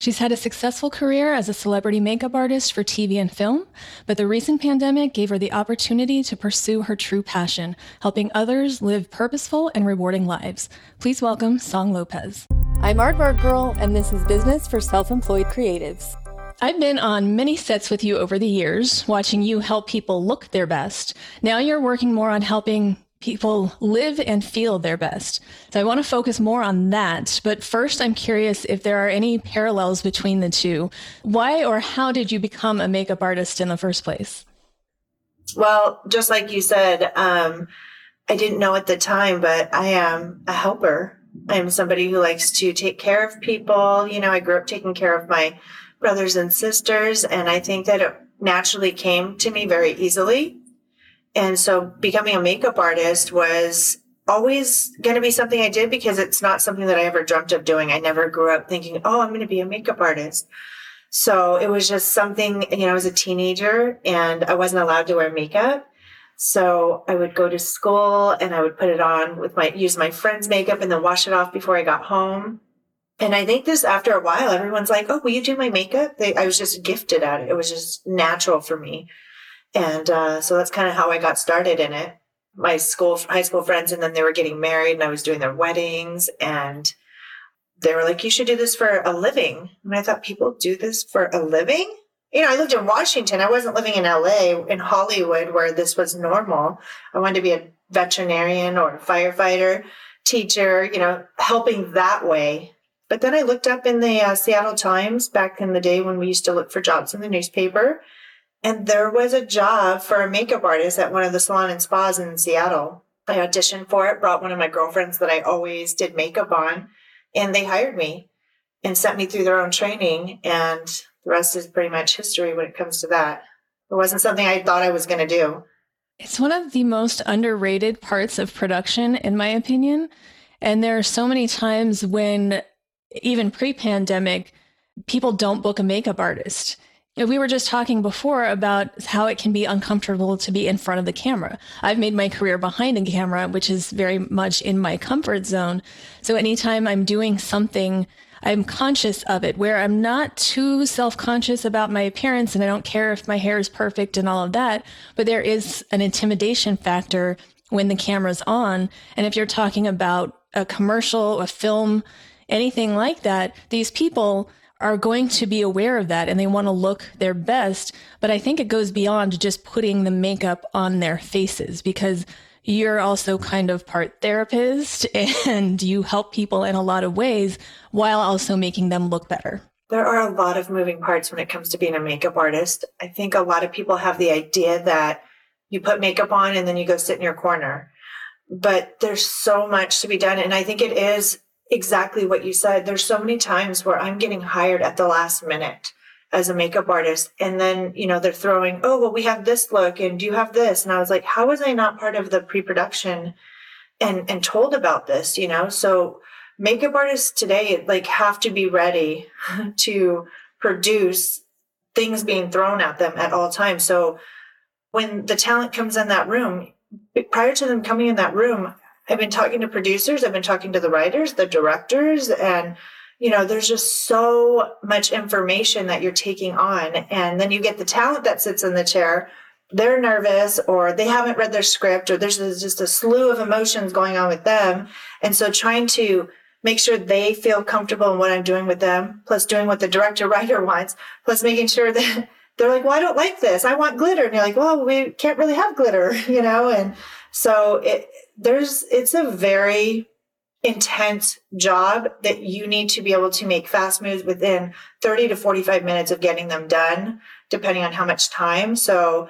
She's had a successful career as a celebrity makeup artist for TV and film, but the recent pandemic gave her the opportunity to pursue her true passion, helping others live purposeful and rewarding lives. Please welcome Song Lopez. I'm Aardvark Girl, and this is Business for Self Employed Creatives. I've been on many sets with you over the years, watching you help people look their best. Now you're working more on helping people live and feel their best. So I want to focus more on that. But first, I'm curious if there are any parallels between the two. Why or how did you become a makeup artist in the first place? Well, just like you said, um, I didn't know at the time, but I am a helper. I'm somebody who likes to take care of people. You know, I grew up taking care of my brothers and sisters, and I think that it naturally came to me very easily. And so becoming a makeup artist was always going to be something I did because it's not something that I ever dreamt of doing. I never grew up thinking, oh, I'm going to be a makeup artist. So it was just something, you know, I was a teenager and I wasn't allowed to wear makeup. So I would go to school and I would put it on with my, use my friend's makeup and then wash it off before I got home. And I think this after a while, everyone's like, oh, will you do my makeup? They, I was just gifted at it. It was just natural for me. And uh, so that's kind of how I got started in it. My school, high school friends, and then they were getting married, and I was doing their weddings, and they were like, "You should do this for a living." And I thought, people do this for a living? You know, I lived in Washington. I wasn't living in LA, in Hollywood, where this was normal. I wanted to be a veterinarian or a firefighter, teacher. You know, helping that way. But then I looked up in the uh, Seattle Times back in the day when we used to look for jobs in the newspaper and there was a job for a makeup artist at one of the salon and spas in Seattle. I auditioned for it, brought one of my girlfriends that I always did makeup on, and they hired me and sent me through their own training. And the rest is pretty much history when it comes to that. It wasn't something I thought I was going to do. It's one of the most underrated parts of production, in my opinion. And there are so many times when, even pre pandemic, people don't book a makeup artist we were just talking before about how it can be uncomfortable to be in front of the camera. I've made my career behind a camera, which is very much in my comfort zone. So anytime I'm doing something, I'm conscious of it where I'm not too self conscious about my appearance and I don't care if my hair is perfect and all of that. But there is an intimidation factor when the camera's on. And if you're talking about a commercial, a film, anything like that, these people are going to be aware of that and they want to look their best. But I think it goes beyond just putting the makeup on their faces because you're also kind of part therapist and you help people in a lot of ways while also making them look better. There are a lot of moving parts when it comes to being a makeup artist. I think a lot of people have the idea that you put makeup on and then you go sit in your corner. But there's so much to be done. And I think it is exactly what you said. There's so many times where I'm getting hired at the last minute as a makeup artist. And then, you know, they're throwing, oh, well, we have this look and do you have this? And I was like, how was I not part of the pre-production and, and told about this, you know? So makeup artists today, like have to be ready to produce things being thrown at them at all times. So when the talent comes in that room, prior to them coming in that room, I've been talking to producers, I've been talking to the writers, the directors, and you know, there's just so much information that you're taking on. And then you get the talent that sits in the chair. They're nervous or they haven't read their script or there's just a slew of emotions going on with them. And so trying to make sure they feel comfortable in what I'm doing with them, plus doing what the director writer wants, plus making sure that they're like, well, I don't like this. I want glitter. And you're like, well, we can't really have glitter, you know? And so it, there's it's a very intense job that you need to be able to make fast moves within 30 to 45 minutes of getting them done depending on how much time. So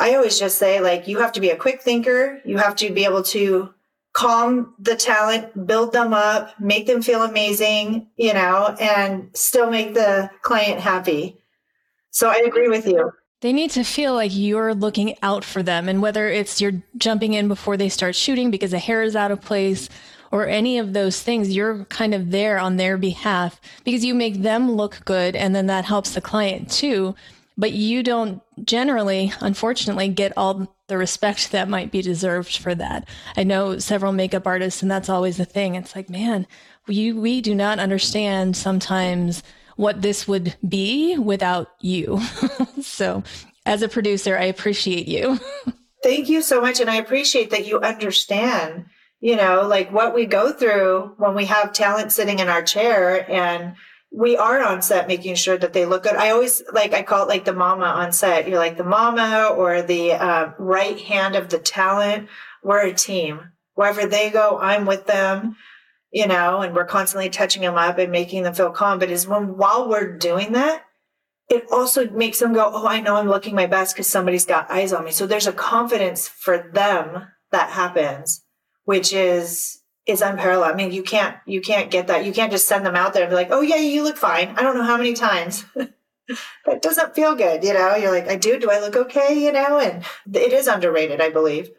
i always just say like you have to be a quick thinker. You have to be able to calm the talent build them up make them feel amazing you know and still make the client happy. So i agree with you they need to feel like you're looking out for them. And whether it's you're jumping in before they start shooting because the hair is out of place or any of those things, you're kind of there on their behalf because you make them look good. And then that helps the client too. But you don't generally, unfortunately, get all the respect that might be deserved for that. I know several makeup artists, and that's always the thing. It's like, man, we, we do not understand sometimes what this would be without you. so, as a producer, I appreciate you. Thank you so much. And I appreciate that you understand, you know, like what we go through when we have talent sitting in our chair and we are on set making sure that they look good. I always like, I call it like the mama on set. You're like the mama or the uh, right hand of the talent. We're a team. Wherever they go, I'm with them, you know, and we're constantly touching them up and making them feel calm. But is when while we're doing that, it also makes them go, Oh, I know I'm looking my best because somebody's got eyes on me. So there's a confidence for them that happens, which is is unparalleled. I mean, you can't you can't get that. You can't just send them out there and be like, Oh yeah, you look fine. I don't know how many times. that doesn't feel good, you know. You're like, I do, do I look okay? You know, and it is underrated, I believe.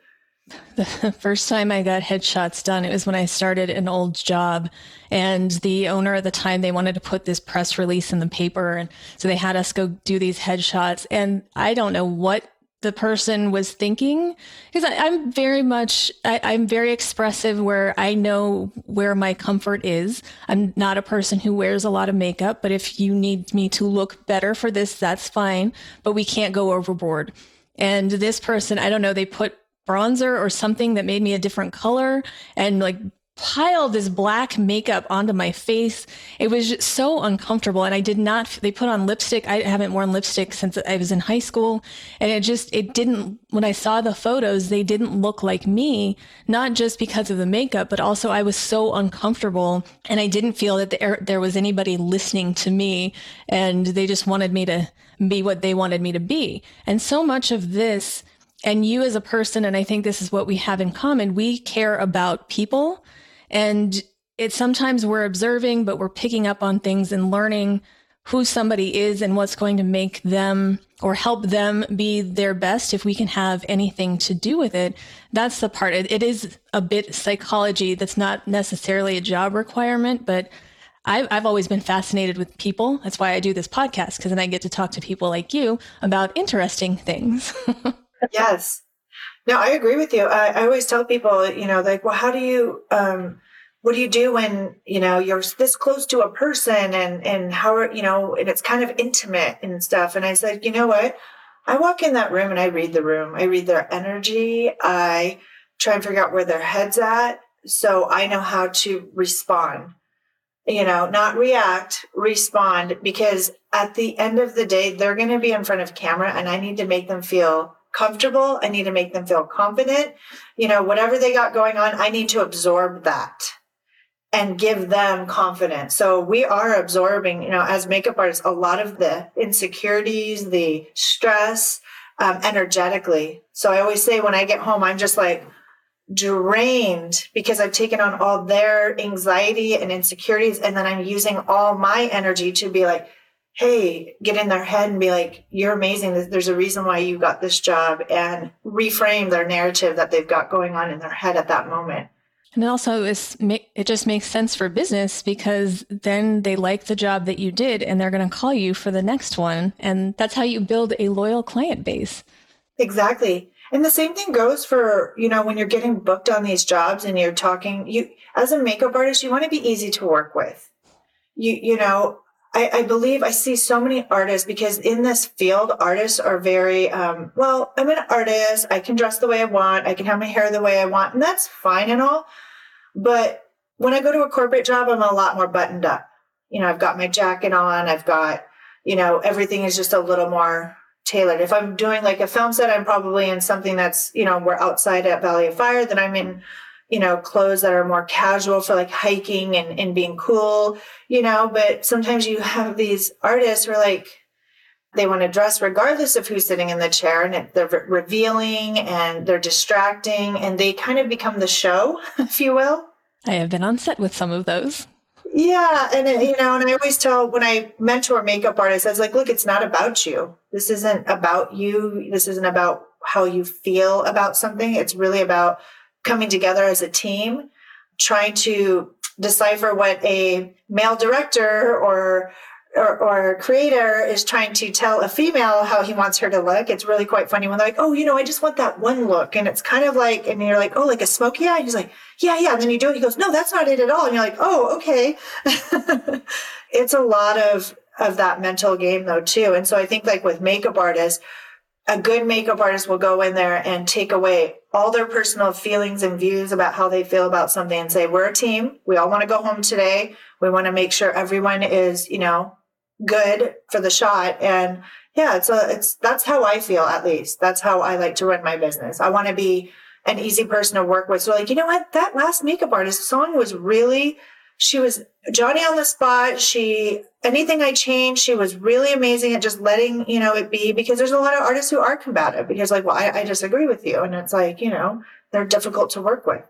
The first time I got headshots done, it was when I started an old job. And the owner at the time, they wanted to put this press release in the paper. And so they had us go do these headshots. And I don't know what the person was thinking because I'm very much I, I'm very expressive where I know where my comfort is. I'm not a person who wears a lot of makeup, but if you need me to look better for this, that's fine. But we can't go overboard. And this person, I don't know, they put bronzer or something that made me a different color and like piled this black makeup onto my face. It was just so uncomfortable. And I did not, they put on lipstick. I haven't worn lipstick since I was in high school. And it just, it didn't, when I saw the photos, they didn't look like me, not just because of the makeup, but also I was so uncomfortable and I didn't feel that there, there was anybody listening to me and they just wanted me to be what they wanted me to be. And so much of this, and you as a person, and I think this is what we have in common, we care about people. And it's sometimes we're observing, but we're picking up on things and learning who somebody is and what's going to make them or help them be their best if we can have anything to do with it. That's the part. it, it is a bit psychology that's not necessarily a job requirement, but I've, I've always been fascinated with people. That's why I do this podcast, because then I get to talk to people like you about interesting things. yes. No, I agree with you. I, I, always tell people, you know, like, well, how do you, um, what do you do when, you know, you're this close to a person and, and how, are you know, and it's kind of intimate and stuff. And I said, you know what? I walk in that room and I read the room. I read their energy. I try and figure out where their head's at. So I know how to respond, you know, not react, respond, because at the end of the day, they're going to be in front of camera and I need to make them feel comfortable. I need to make them feel confident. You know, whatever they got going on, I need to absorb that and give them confidence. So we are absorbing, you know, as makeup artists, a lot of the insecurities, the stress, um, energetically. So I always say when I get home, I'm just like drained because I've taken on all their anxiety and insecurities. And then I'm using all my energy to be like, hey, get in their head and be like, you're amazing. There's a reason why you got this job and reframe their narrative that they've got going on in their head at that moment. And also, it just makes sense for business because then they like the job that you did and they're going to call you for the next one. And that's how you build a loyal client base. Exactly. And the same thing goes for, you know, when you're getting booked on these jobs and you're talking, you, as a makeup artist, you want to be easy to work with. You, you know, I, I, believe I see so many artists because in this field, artists are very, um, well, I'm an artist. I can dress the way I want. I can have my hair the way I want. And that's fine and all. But when I go to a corporate job, I'm a lot more buttoned up. You know, I've got my jacket on. I've got, you know, everything is just a little more tailored. If I'm doing like a film set, I'm probably in something that's, you know, we're outside at Valley of Fire, then I'm in you know, clothes that are more casual for like hiking and, and being cool, you know, but sometimes you have these artists who are like, they want to dress regardless of who's sitting in the chair and they're revealing and they're distracting and they kind of become the show, if you will. I have been on set with some of those. Yeah. And, uh, you know, and I always tell when I mentor makeup artists, I was like, look, it's not about you. This isn't about you. This isn't about how you feel about something. It's really about coming together as a team, trying to decipher what a male director or or, or creator is trying to tell a female how he wants her to look. It's really quite funny when they're like, "Oh, you know, I just want that one look," and it's kind of like, and you're like, "Oh, like a smoky eye." And he's like, "Yeah, yeah." And then you do it. He goes, "No, that's not it at all." And you're like, "Oh, okay." it's a lot of of that mental game though too. And so I think like with makeup artists, a good makeup artist will go in there and take away all their personal feelings and views about how they feel about something and say, we're a team. We all want to go home today. We want to make sure everyone is, you know, good for the shot. And yeah, it's a, it's, that's how I feel at least. That's how I like to run my business. I want to be an easy person to work with. So like, you know what? That last makeup artist song was really, she was Johnny on the spot. She, anything I changed, she was really amazing at just letting, you know, it be because there's a lot of artists who are combative because like, well, I, I disagree with you. And it's like, you know, they're difficult to work with.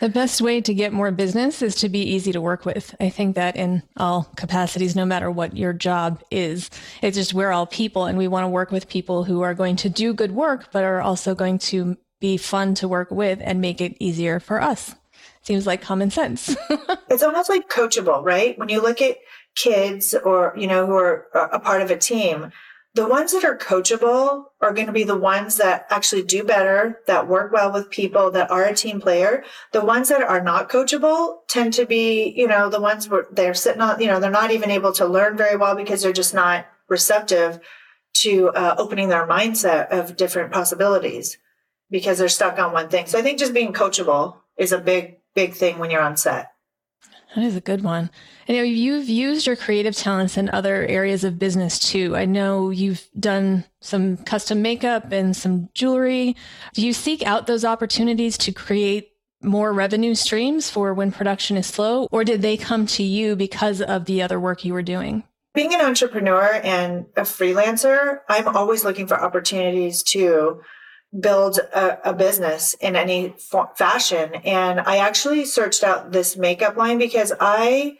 The best way to get more business is to be easy to work with. I think that in all capacities, no matter what your job is, it's just we're all people and we want to work with people who are going to do good work, but are also going to be fun to work with and make it easier for us. Seems like common sense. it's almost like coachable, right? When you look at kids or, you know, who are a part of a team, the ones that are coachable are going to be the ones that actually do better, that work well with people, that are a team player. The ones that are not coachable tend to be, you know, the ones where they're sitting on, you know, they're not even able to learn very well because they're just not receptive to uh, opening their mindset of different possibilities because they're stuck on one thing. So I think just being coachable is a big, big thing when you're on set. That is a good one. I know you've used your creative talents in other areas of business too. I know you've done some custom makeup and some jewelry. Do you seek out those opportunities to create more revenue streams for when production is slow, or did they come to you because of the other work you were doing? Being an entrepreneur and a freelancer, I'm always looking for opportunities to build a, a, business in any fashion. And I actually searched out this makeup line because I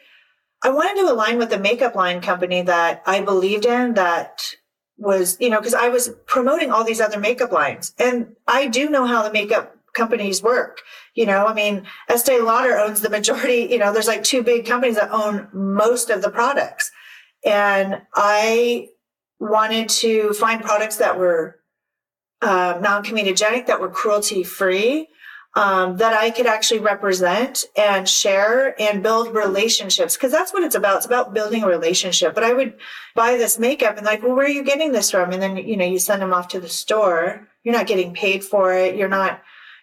I wanted to align with the makeup line company that I believed in that was, you know, because I was promoting all these other makeup lines. And I do know how the makeup companies work. You know, I mean, Estee Lauder owns the majority, you know, there's like two big companies that own most of the products. And I wanted to find products that were uh, non-comedogenic, that were cruelty free, um, that I could actually represent and share and build relationships. Cause that's what it's about. It's about building a relationship. But I would buy this makeup and like, well, where are you getting this from? And then, you know, you send them off to the store. You're not getting paid for it. You're not,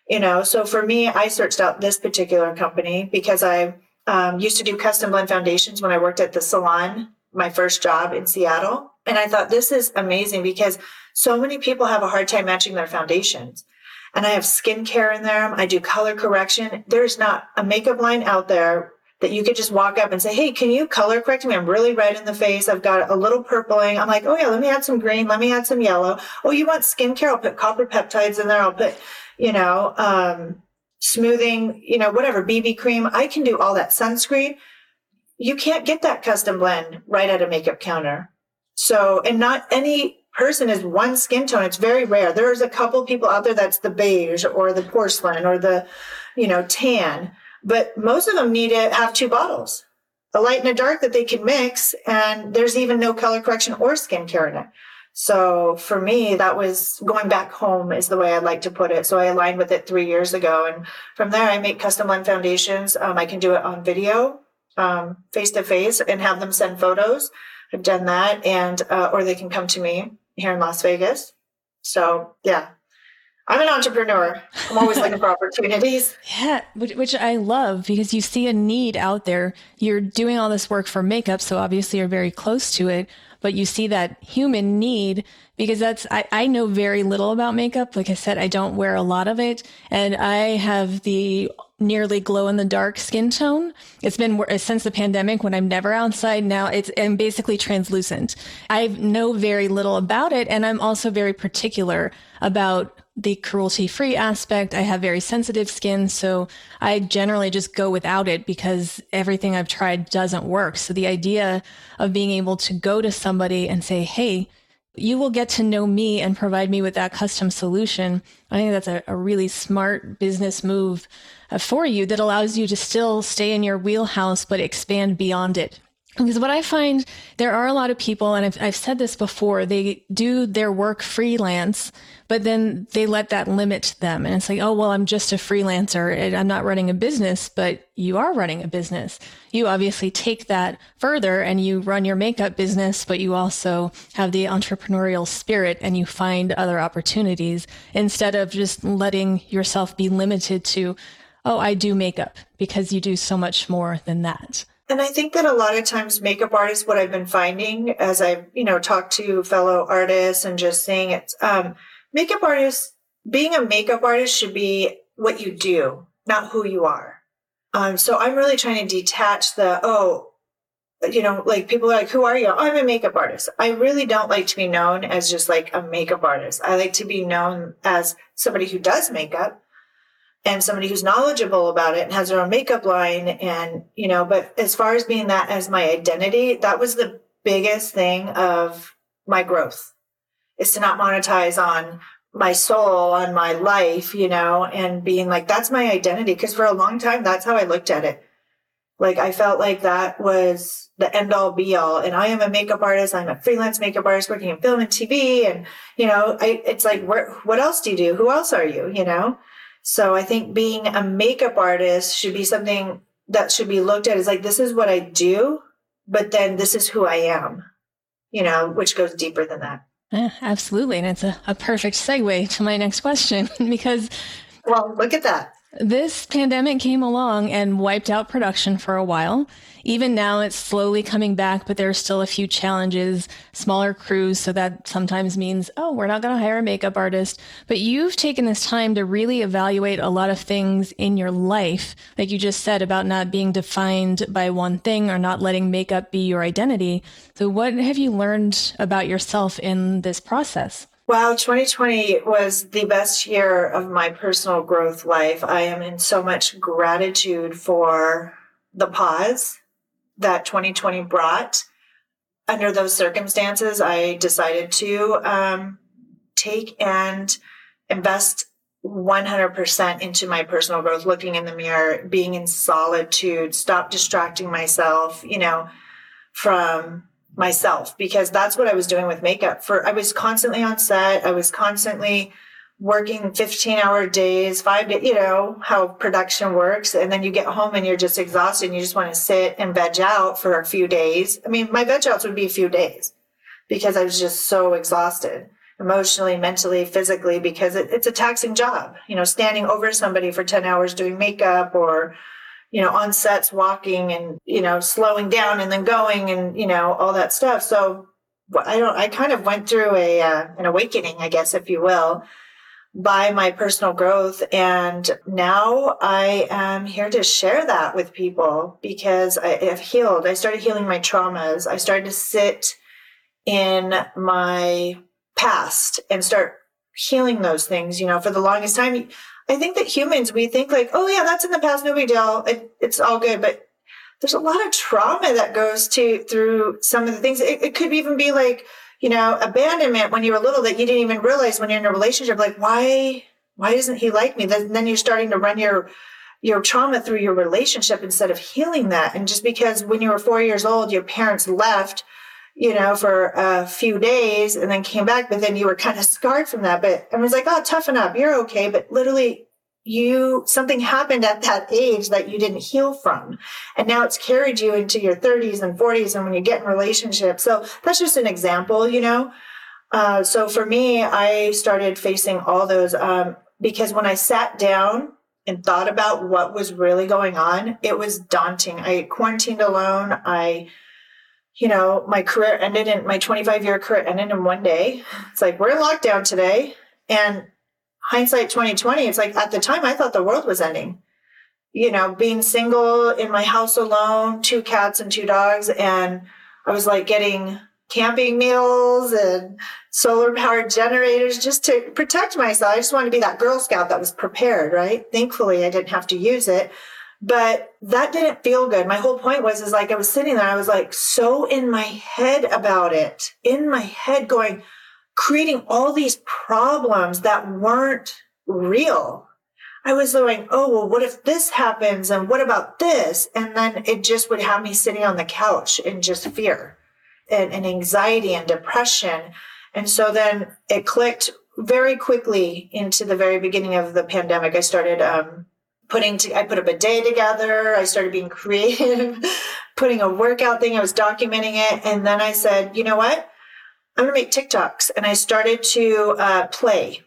you know, so for me, I searched out this particular company because I um, used to do custom blend foundations when I worked at the salon, my first job in Seattle. And I thought this is amazing because so many people have a hard time matching their foundations and I have skincare in there. I do color correction. There's not a makeup line out there that you could just walk up and say, Hey, can you color correct me? I'm really red in the face. I've got a little purpling. I'm like, Oh yeah, let me add some green. Let me add some yellow. Oh, you want skincare? I'll put copper peptides in there. I'll put, you know, um, smoothing, you know, whatever, BB cream. I can do all that sunscreen. You can't get that custom blend right at a makeup counter. So, and not any person is one skin tone. It's very rare. There's a couple people out there that's the beige or the porcelain or the, you know, tan, but most of them need to have two bottles, a light and a dark that they can mix. And there's even no color correction or skincare in it. So for me, that was going back home is the way I'd like to put it. So I aligned with it three years ago. And from there, I make custom blend foundations. Um, I can do it on video, face to face and have them send photos. I've done that and, uh, or they can come to me here in Las Vegas. So yeah, I'm an entrepreneur. I'm always looking for opportunities. Yeah, which, which, I love because you see a need out there. You're doing all this work for makeup, so obviously you're very close to it, but you see that human need because that's, I, I know very little about makeup. Like I said, I don't wear a lot of it and I have the nearly glow in the dark skin tone. It's been since the pandemic when I'm never outside. Now it's I'm basically translucent. I know very little about it, and I'm also very particular about the cruelty free aspect. I have very sensitive skin, so I generally just go without it because everything I've tried doesn't work. So the idea of being able to go to somebody and say, Hey, you will get to know me and provide me with that custom solution. I think that's a, a really smart business move uh, for you that allows you to still stay in your wheelhouse, but expand beyond it. Because what I find, there are a lot of people, and I've, I've said this before, they do their work freelance, but then they let that limit them. And it's like, oh, well, I'm just a freelancer I'm not running a business, but you are running a business. You obviously take that further and you run your makeup business, but you also have the entrepreneurial spirit and you find other opportunities instead of just letting yourself be limited to, oh, I do makeup because you do so much more than that. And I think that a lot of times makeup artists, what I've been finding as I've, you know, talked to fellow artists and just seeing it, um, makeup artists, being a makeup artist should be what you do, not who you are. Um, so I'm really trying to detach the, oh, you know, like people are like, who are you? I'm a makeup artist. I really don't like to be known as just like a makeup artist. I like to be known as somebody who does makeup and somebody who's knowledgeable about it and has their own makeup line and you know but as far as being that as my identity that was the biggest thing of my growth is to not monetize on my soul on my life you know and being like that's my identity. Because for a long time that's how i looked at it. Like i felt like that was the end all be all. And i am a makeup artist. I'm a freelance makeup artist working in film and tv and you know I, it's like where, what else do you do? Who else are you? You know so I think being a makeup artist should be something that should be looked at as like, this is what I do, but then this is who I am, you know, which goes deeper than that. Yeah, absolutely. And it's a, a perfect segue to my next question because. Well, look at that. This pandemic came along and wiped out production for a while. Even now, it's slowly coming back, but there are still a few challenges, smaller crews. So that sometimes means, oh, we're not going to hire a makeup artist. But you've taken this time to really evaluate a lot of things in your life, like you just said about not being defined by one thing or not letting makeup be your identity. So, what have you learned about yourself in this process? Wow, 2020 was the best year of my personal growth life. I am in so much gratitude for the pause that 2020 brought. Under those circumstances, I decided to um, take and invest 100% into my personal growth, looking in the mirror, being in solitude, stop distracting myself, you know, from myself because that's what I was doing with makeup. For I was constantly on set. I was constantly working 15 hour days, five days, you know, how production works. And then you get home and you're just exhausted and you just want to sit and veg out for a few days. I mean, my veg outs would be a few days because I was just so exhausted emotionally, mentally, physically, because it, it's a taxing job, you know, standing over somebody for 10 hours doing makeup or, you know, on sets walking and, you know, slowing down and then going and, you know, all that stuff. So I don't, I kind of went through a, uh, an awakening, I guess, if you will, by my personal growth. And now I am here to share that with people because I have healed. I started healing my traumas. I started to sit in my past and start healing those things. You know, for the longest time, I think that humans, we think like, oh yeah, that's in the past, no big deal. It, it's all good. But there's a lot of trauma that goes to through some of the things. It, it could even be like, you know, abandonment when you were little that you didn't even realize when you're in a relationship, like why, why doesn't he like me? Then, then you're starting to run your, your trauma through your relationship instead of healing that. And just because when you were four years old, your parents left, you know, for a few days and then came back, but then you were kind of scarred from that. But I was like, oh, toughen up. You're okay. But literally you, something happened at that age that you didn't heal from. And now it's carried you into your 30s and 40s and when you get in relationships. So that's just an example, you know? Uh, so for me, I started facing all those, um, because when I sat down and thought about what was really going on, it was daunting. I quarantined alone. I, you know, my career ended in my 25 year career ended in one day. It's like, we're in lockdown today. And hindsight 2020, it's like at the time I thought the world was ending. You know, being single in my house alone, two cats and two dogs. And I was like getting camping meals and solar powered generators just to protect myself. I just wanted to be that Girl Scout that was prepared, right? Thankfully, I didn't have to use it but that didn't feel good. My whole point was, is like I was sitting there, I was like so in my head about it, in my head going, creating all these problems that weren't real. I was going, oh, well, what if this happens? And what about this? And then it just would have me sitting on the couch in just fear and, and anxiety and depression. And so then it clicked very quickly into the very beginning of the pandemic. I started um, putting, to, I put a bidet together. I started being creative, putting a workout thing. I was documenting it. And then I said, you know what? I'm going to make TikToks. And I started to uh, play.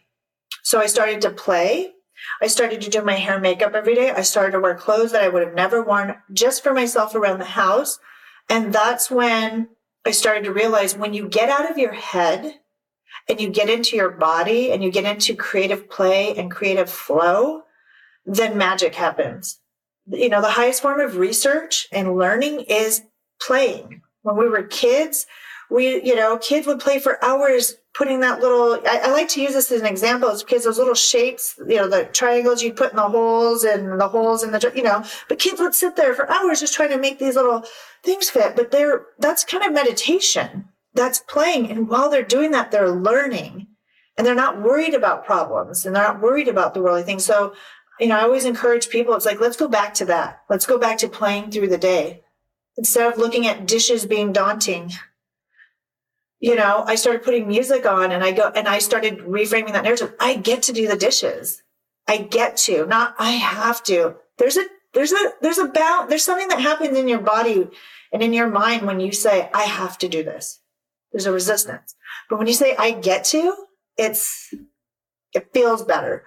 So I started to play I started to do my hair and makeup every day. I started to wear clothes that I would have never worn just for myself around the house. And that's when I started to realize when you get out of your head and you get into your body and you get into creative play and creative flow, then magic happens. You know, the highest form of research and learning is playing. When we were kids, we, you know, kids would play for hours putting that little, I, I, like to use this as an example is because those little shapes, you know, the triangles you put in the holes and the holes in the, you know, but kids would sit there for hours just trying to make these little things fit. But they're, that's kind of meditation. That's playing. And while they're doing that, they're learning and they're not worried about problems and they're not worried about the worldly things. So, you know, I always encourage people, it's like, let's go back to that. Let's go back to playing through the day instead of looking at dishes being daunting you know, I started putting music on and I go and I started reframing that narrative. I get to do the dishes. I get to, not I have to. There's a there's a there's a bound there's something that happens in your body and in your mind when you say, I have to do this. There's a resistance. But when you say I get to, it's it feels better.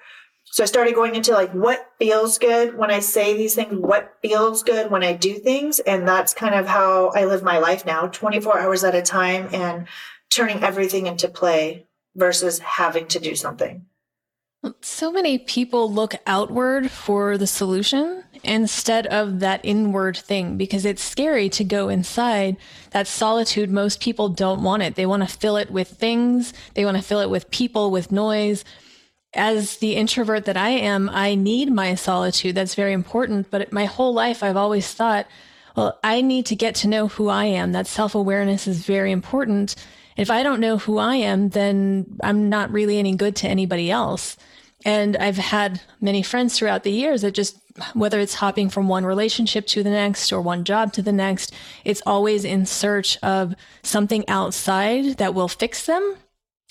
So I started going into like what feels good when I say these things, what feels good when I do things. And that's kind of how I live my life now 24 hours at a time and turning everything into play versus having to do something. So many people look outward for the solution instead of that inward thing because it's scary to go inside. That solitude, most people don't want it. They want to fill it with things, they want to fill it with people, with noise as the introvert that I am, I need my solitude. That's very important. But my whole life, I've always thought, well, I need to get to know who I am. That self awareness is very important. If I don't know who I am, then I'm not really any good to anybody else. And I've had many friends throughout the years that just, whether it's hopping from one relationship to the next or one job to the next, it's always in search of something outside that will fix them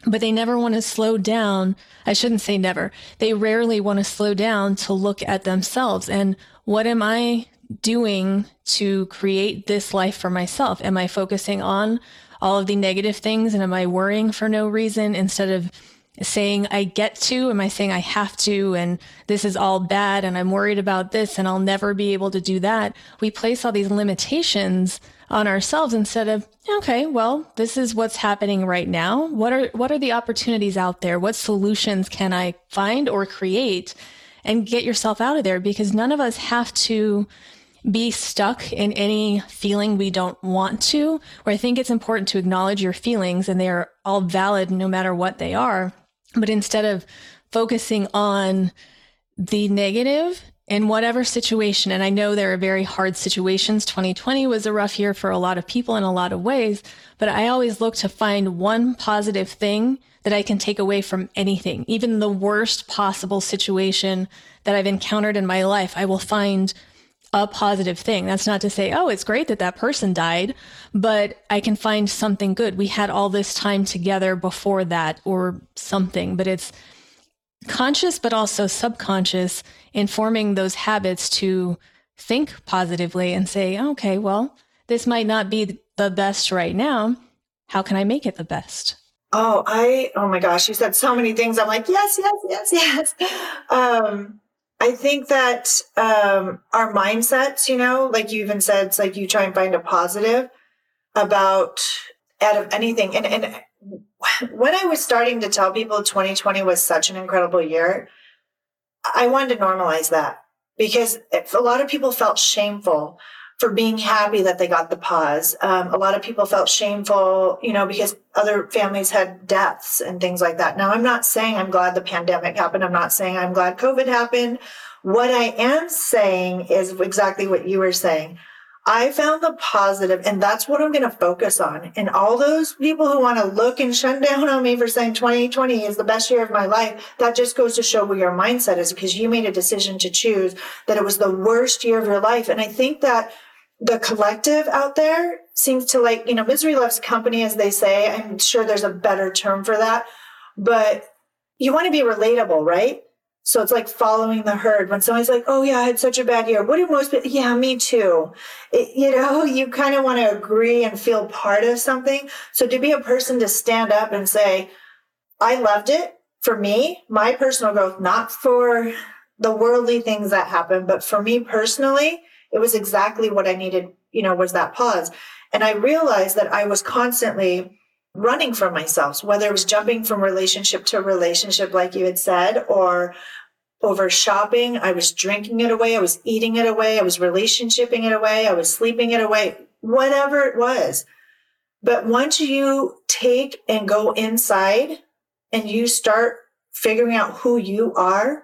but they never want to slow down. I shouldn't say never. They rarely want to slow down to look at themselves and what am I doing to create this life for myself? Am I focusing on all of the negative things and am I worrying for no reason instead of saying I get to? Am I saying I have to? And this is all bad and I'm worried about this and I'll never be able to do that. We place all these limitations on ourselves instead of okay well this is what's happening right now. What are what are the opportunities out there? What solutions can i find or create and get yourself out of there? Because none of us have to be stuck in any feeling we don't want to. Where i think it's important to acknowledge your feelings and they are all valid no matter what they are. But instead of focusing on the negative in whatever situation, and I know there are very hard situations. 2020 was a rough year for a lot of people in a lot of ways, but I always look to find one positive thing that I can take away from anything, even the worst possible situation that I've encountered in my life. I will find a positive thing. That's not to say, oh, it's great that that person died, but I can find something good. We had all this time together before that or something, but it's conscious, but also subconscious informing those habits to think positively and say, okay, well, this might not be the best right now. How can I make it the best? Oh, I, oh my gosh, you said so many things. I'm like, yes, yes, yes, yes. Um, I think that um, our mindsets, you know, like you even said, it's like you try and find a positive about out of anything. And, and when I was starting to tell people 2020 was such an incredible year, I wanted to normalize that because a lot of people felt shameful for being happy that they got the pause. Um, a lot of people felt shameful, you know, because other families had deaths and things like that. Now, I'm not saying I'm glad the pandemic happened. I'm not saying I'm glad COVID happened. What I am saying is exactly what you were saying. I found the positive, and that's what I'm going to focus on. And all those people who want to look and shut down on me for saying 2020 is the best year of my life, that just goes to show where your mindset is because you made a decision to choose that it was the worst year of your life. And I think that the collective out there seems to like, you know, misery loves company, as they say. I'm sure there's a better term for that, but you want to be relatable, right? So it's like following the herd. When somebody's like, "Oh yeah, I had such a bad year," what do most people? Yeah, me too. It, you know, you kind of want to agree and feel part of something. So to be a person to stand up and say, "I loved it for me, my personal growth, not for the worldly things that happen, but for me personally, it was exactly what I needed." You know, was that pause, and I realized that I was constantly running from myself, whether it was jumping from relationship to relationship, like you had said, or over shopping. I was drinking it away. I was eating it away. I was relationshiping it away. I was sleeping it away, whatever it was. But once you take and go inside and you start figuring out who you are,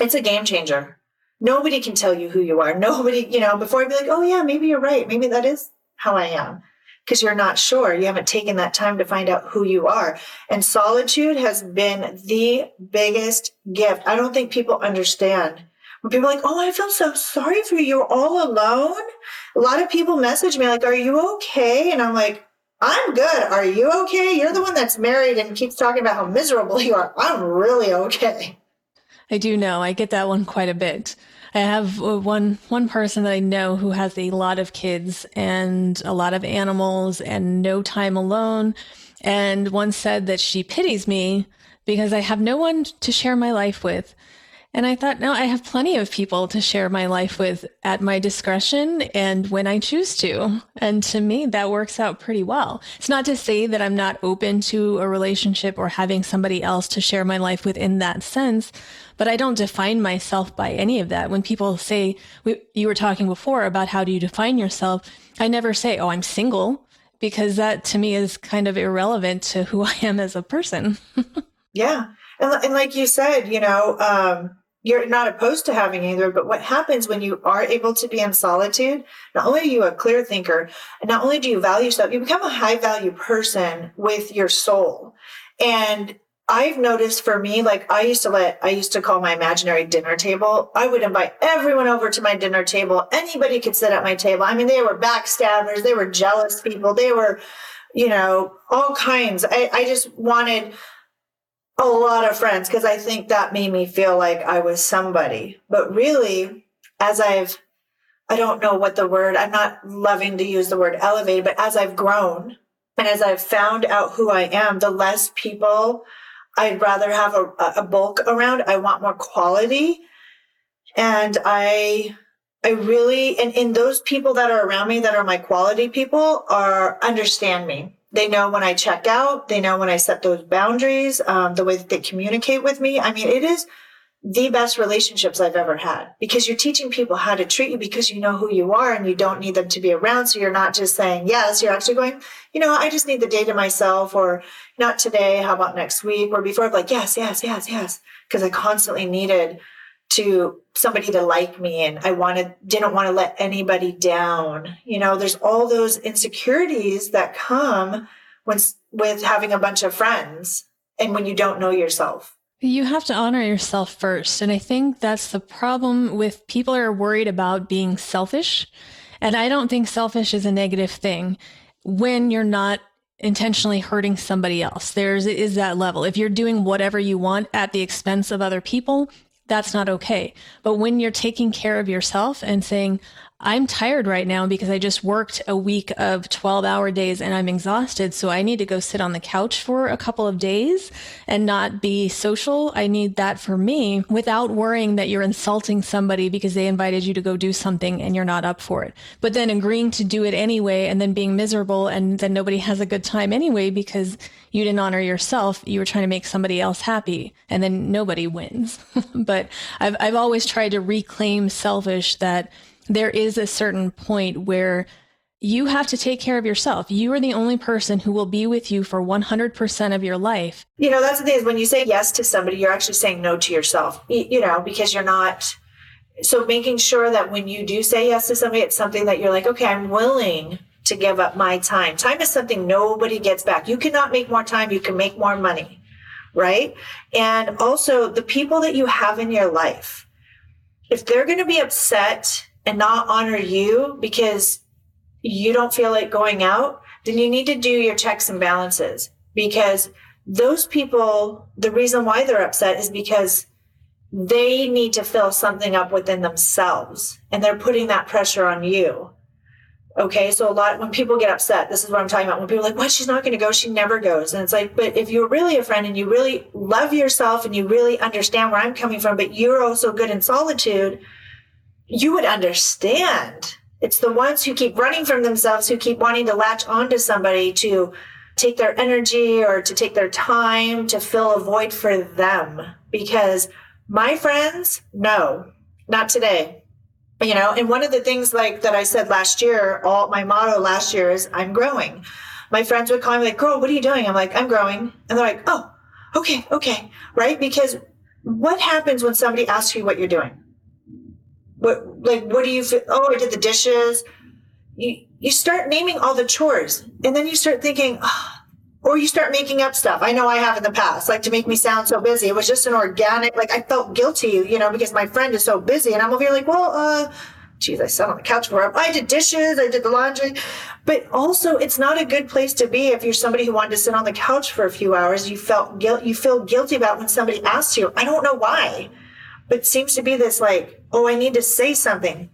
it's a game changer. Nobody can tell you who you are. Nobody, you know, before I'd be like, oh, yeah, maybe you're right. Maybe that is how I am because you're not sure. You haven't taken that time to find out who you are. And solitude has been the biggest gift. I don't think people understand. When people are like, oh, I feel so sorry for you. You're all alone. A lot of people message me like, are you okay? And I'm like, I'm good. Are you okay? You're the one that's married and keeps talking about how miserable you are. I'm really okay. I do know. I get that one quite a bit. I have uh, one one person that I know who has a lot of kids and a lot of animals and no time alone. And one said that she pities me because I have no one to share my life with. And I thought, no, I have plenty of people to share my life with at my discretion and when I choose to. And to me, that works out pretty well. It's not to say that I'm not open to a relationship or having somebody else to share my life with in that sense, but I don't define myself by any of that. When people say, we, you were talking before about how do you define yourself, I never say, oh, I'm single, because that to me is kind of irrelevant to who I am as a person. yeah. And, and like you said, you know, um, you're not opposed to having either, but what happens when you are able to be in solitude, not only are you a clear thinker, and not only do you value stuff, you become a high value person with your soul. And I've noticed for me, like I used to let, I used to call my imaginary dinner table. I would invite everyone over to my dinner table. Anybody could sit at my table. I mean, they were backstabbers. They were jealous people. They were, you know, all kinds. I, I just wanted a lot of friends because I think that made me feel like I was somebody. But really, as I've, I don't know what the word, I'm not loving to use the word elevated, but as I've grown and as I've found out who I am, the less people I'd rather have a, a bulk around. I want more quality. And I, I really, and, and those people that are around me that are my quality people are understand me they know when I check out. They know when I set those boundaries, um, the way that they communicate with me. I mean, it is the best relationships I've ever had because you're teaching people how to treat you because you know who you are and you don't need them to be around. So you're not just saying yes, you're actually going, you know, I just need the day to myself or not today. How about next week? Or before I'm like, yes, yes, yes, yes. Cause I constantly needed to somebody to like me and I wanted didn't want to let anybody down. You know, there's all those insecurities that come when with having a bunch of friends and when you don't know yourself. You have to honor yourself first. And I think that's the problem with people are worried about being selfish. And I don't think selfish is a negative thing when you're not intentionally hurting somebody else. There's is that level. If you're doing whatever you want at the expense of other people, that's not okay. But when you're taking care of yourself and saying, I'm tired right now because I just worked a week of 12 hour days and I'm exhausted. So I need to go sit on the couch for a couple of days and not be social. I need that for me without worrying that you're insulting somebody because they invited you to go do something and you're not up for it. But then agreeing to do it anyway and then being miserable and then nobody has a good time anyway because you didn't honor yourself. You were trying to make somebody else happy and then nobody wins. but I've, I've always tried to reclaim selfish that there is a certain point where you have to take care of yourself. You are the only person who will be with you for 100% of your life. You know, that's the thing is when you say yes to somebody, you're actually saying no to yourself, you know, because you're not, So making sure that when you do say yes to somebody, it's something that you're like, okay, I'm willing to give up my time. Time is something nobody gets back. You cannot make more time. You can make more money. Right. And also the people that you have in your life, if they're going to be upset and not honor you because you don't feel like going out, then you need to do your checks and balances because those people, the reason why they're upset is because they need to fill something up within themselves and they're putting that pressure on you. Okay. So a lot, when people get upset, this is what I'm talking about. When people are like, what? She's not going to go. She never goes. And it's like, but if you're really a friend and you really love yourself and you really understand where I'm coming from, but you're also good in solitude, you would understand. It's the ones who keep running from themselves, who keep wanting to latch onto somebody to take their energy or to take their time to fill a void for them. Because my friends, no, not today. You know, and one of the things like that I said last year, all my motto last year is I'm growing. My friends would call me like, girl, what are you doing? I'm like, I'm growing. And they're like, oh, okay, okay. Right. Because what happens when somebody asks you what you're doing? What, like, what do you feel? Oh, I did the dishes. You, you start naming all the chores and then you start thinking, oh, or you start making up stuff. I know I have in the past, like to make me sound so busy. It was just an organic, like I felt guilty, you know, because my friend is so busy and I'm over here like, well, uh, geez, I sat on the couch for I did dishes, I did the laundry. But also it's not a good place to be if you're somebody who wanted to sit on the couch for a few hours. You felt guilt, you feel guilty about when somebody asks you. I don't know why, but seems to be this like, oh, I need to say something.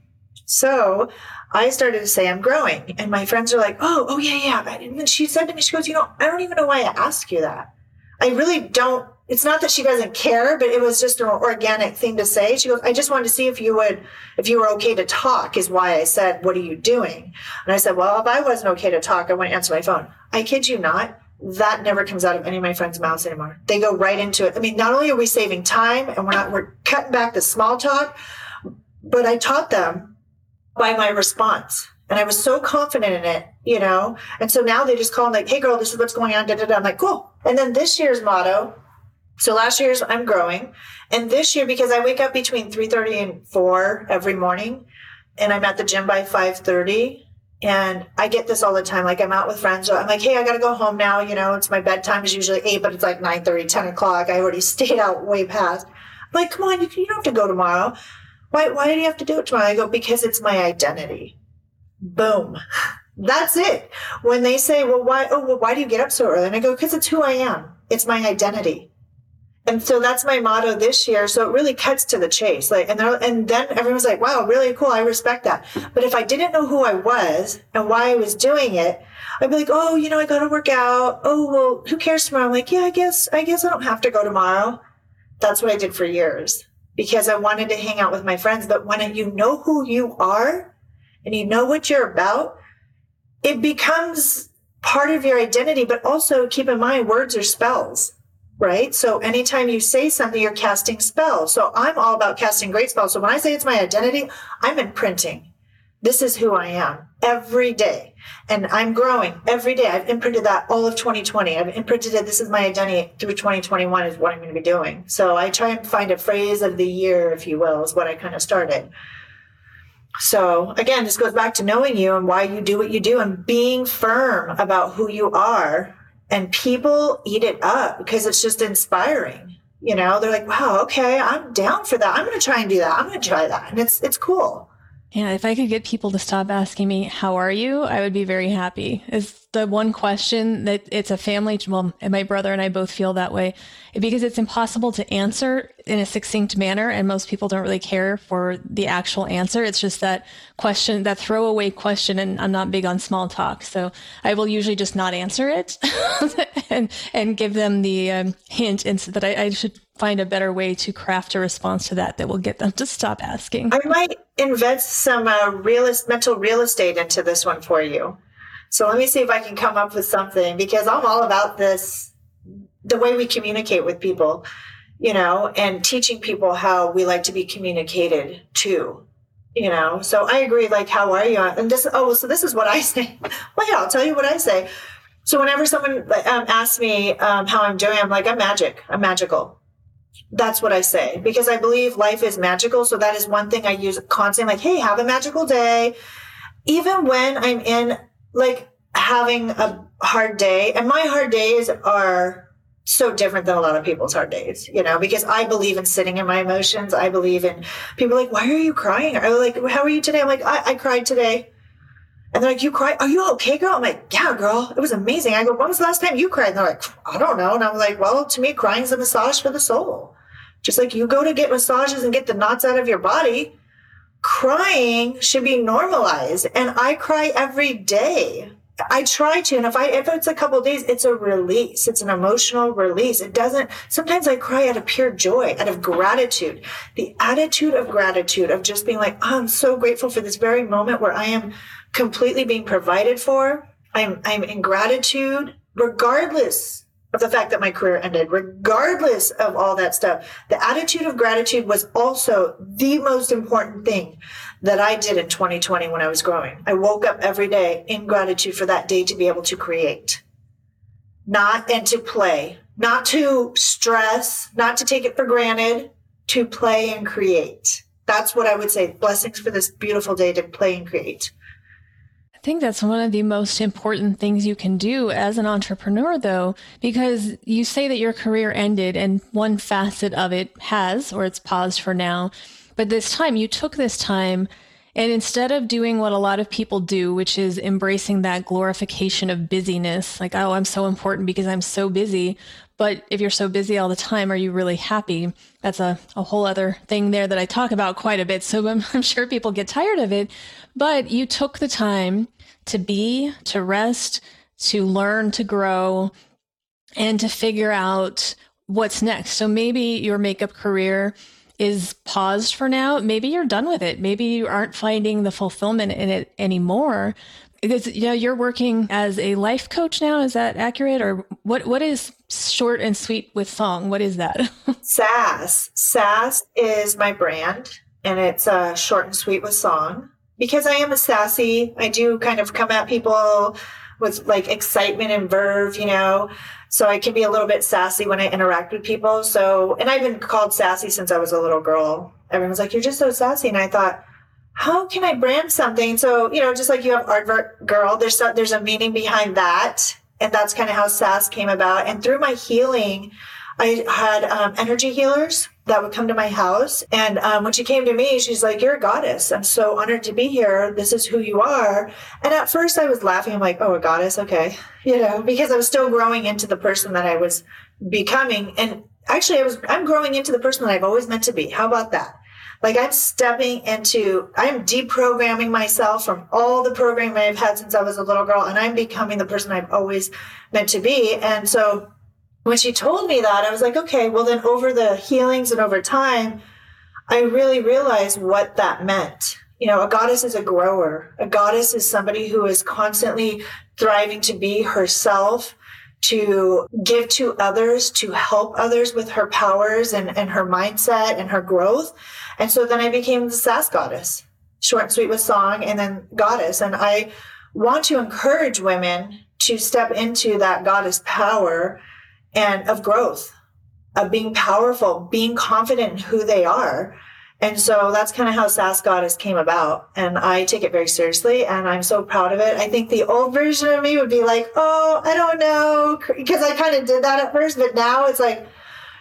So I started to say I'm growing. And my friends are like, oh, oh, yeah, yeah. And then she said to me, she goes, you know, I don't even know why I asked you that. I really don't. It's not that she doesn't care, but it was just an organic thing to say. She goes, I just wanted to see if you would, if you were okay to talk, is why I said, What are you doing? And I said, Well, if I wasn't okay to talk, I wouldn't answer my phone. I kid you not. That never comes out of any of my friends' mouths anymore. They go right into it. I mean, not only are we saving time and we're not, we're cutting back the small talk, but I taught them by my response. And I was so confident in it, you know? And so now they just call me like, hey girl, this is what's going on. Da, da, da. I'm like, cool. And then this year's motto. So last year's I'm growing. And this year, because I wake up between 3.30 and 4 every morning and I'm at the gym by 5.30 and I get this all the time. Like I'm out with friends. I'm like, hey, I got to go home now. You know, it's my bedtime is usually 8, but it's like 9.30, 10 o'clock. I already stayed out way past. I'm like, come on, you, you don't have to go tomorrow. Why, why do you have to do it tomorrow? I go, because it's my identity. Boom. That's it. When they say, well, why, oh, well, why do you get up so early? And I go, because it's who I am. It's my identity. And so that's my motto this year. So it really cuts to the chase. Like, and, and then everyone's like, wow, really cool. I respect that. But if I didn't know who I was and why I was doing it, I'd be like, oh, you know, I got to work out. Oh, well, who cares tomorrow? I'm like, yeah, I guess, I guess I don't have to go tomorrow. That's what I did for years because I wanted to hang out with my friends. But when you know who you are and you know what you're about, it becomes part of your identity. But also keep in mind, words are spells, right? So anytime you say something, you're casting spells. So I'm all about casting great spells. So when I say it's my identity, I'm imprinting. This is who I am every day. And I'm growing every day. I've imprinted that all of 2020. I've imprinted it. This is my identity through 2021 is what I'm going to be doing. So I try and find a phrase of the year, if you will, is what I kind of started. So again, this goes back to knowing you and why you do what you do and being firm about who you are. And people eat it up because it's just inspiring. You know, they're like, wow, okay, I'm down for that. I'm going to try and do that. I'm going to try that. And it's, it's cool. Yeah, if I could get people to stop asking me, how are you? I would be very happy. Is the one question that it's a family, well, and my brother and I both feel that way because it's impossible to answer in a succinct manner. And most people don't really care for the actual answer. It's just that question, that throwaway question. And I'm not big on small talk. So I will usually just not answer it and, and give them the um, hint that I, I should find a better way to craft a response to that that will get them to stop asking. I might invest some uh, realist, mental real estate into this one for you. So let me see if I can come up with something because I'm all about this, the way we communicate with people, you know, and teaching people how we like to be communicated to, you know. So I agree. Like, how are you? And this, oh, so this is what I say. Well, yeah, I'll tell you what I say. So whenever someone um, asks me um, how I'm doing, I'm like, I'm magic. I'm magical That's what I say because I believe life is magical. So that is one thing I use constantly like, hey, have a magical day. Even when I'm in like having a hard day, and my hard days are so different than a lot of people's hard days, you know, because I believe in sitting in my emotions. I believe in people like, why are you crying? Or like, how are you today? I'm like, I, I cried today. And they're like, you cried? Are you okay, girl? I'm like, yeah, girl. It was amazing. I go, when was the last time you cried? And they're like, I don't know. And I'm like, well, to me, crying's a massage for the soul. Just like you go to get massages and get the knots out of your body, crying should be normalized. And I cry every day. I try to, and if I if it's a couple days, it's a release. It's an emotional release. It doesn't. Sometimes I cry out of pure joy, out of gratitude. The attitude of gratitude of just being like, oh, I'm so grateful for this very moment where I am completely being provided for. I'm I'm in gratitude, regardless of the fact that my career ended, regardless of all that stuff. The attitude of gratitude was also the most important thing that I did in 2020 when I was growing. I woke up every day in gratitude for that day to be able to create, not and to play, not to stress, not to take it for granted, to play and create. That's what I would say. Blessings for this beautiful day to play and create. I think that's one of the most important things you can do as an entrepreneur, though, because you say that your career ended and one facet of it has, or it's paused for now. But this time, you took this time and instead of doing what a lot of people do, which is embracing that glorification of busyness, like, oh, I'm so important because I'm so busy. But if you're so busy all the time, are you really happy? That's a, a whole other thing there that I talk about quite a bit. So I'm, I'm sure people get tired of it. But you took the time to be, to rest, to learn, to grow, and to figure out what's next. So maybe your makeup career is paused for now. Maybe you're done with it. Maybe you aren't finding the fulfillment in it anymore. Because you know you're working as a life coach now. Is that accurate, or what? What is short and sweet with song? What is that? Sass. Sass is my brand, and it's uh, short and sweet with song. Because I am a sassy, I do kind of come at people with like excitement and verve, you know. So I can be a little bit sassy when I interact with people. So, and I've been called sassy since I was a little girl. Everyone's like, you're just so sassy. And I thought, how can I brand something? So, you know, just like you have Aardvark Girl, there's, some, there's a meaning behind that. And that's kind of how sass came about. And through my healing, I had um, energy healers that would come to my house. And um, when she came to me, she's like, You're a goddess. I'm so honored to be here. This is who you are. And at first I was laughing. I'm like, Oh, a goddess. Okay. You know, because I was still growing into the person that I was becoming. And actually, I was, I'm growing into the person that I've always meant to be. How about that? Like I'm stepping into, I'm deprogramming myself from all the programming I've had since I was a little girl, and I'm becoming the person I've always meant to be. And so when she told me that, I was like, okay, well, then over the healings and over time, I really realized what that meant. You know, a goddess is a grower. A goddess is somebody who is constantly thriving to be herself, to give to others, to help others with her powers and, and her mindset and her growth. And so then I became the Sass goddess, short and sweet with song, and then goddess. And I want to encourage women to step into that goddess power and of growth, of being powerful, being confident in who they are. And so that's kind of how Sass Goddess came about. And I take it very seriously and I'm so proud of it. I think the old version of me would be like, oh, I don't know. Because I kind of did that at first, but now it's like,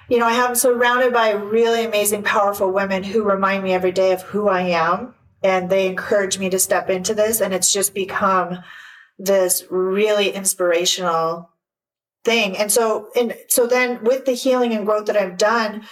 you know, I am surrounded by really amazing, powerful women who remind me every day of who I am. And they encourage me to step into this. And it's just become this really inspirational thing. And so, and so then with the healing and growth that I've done,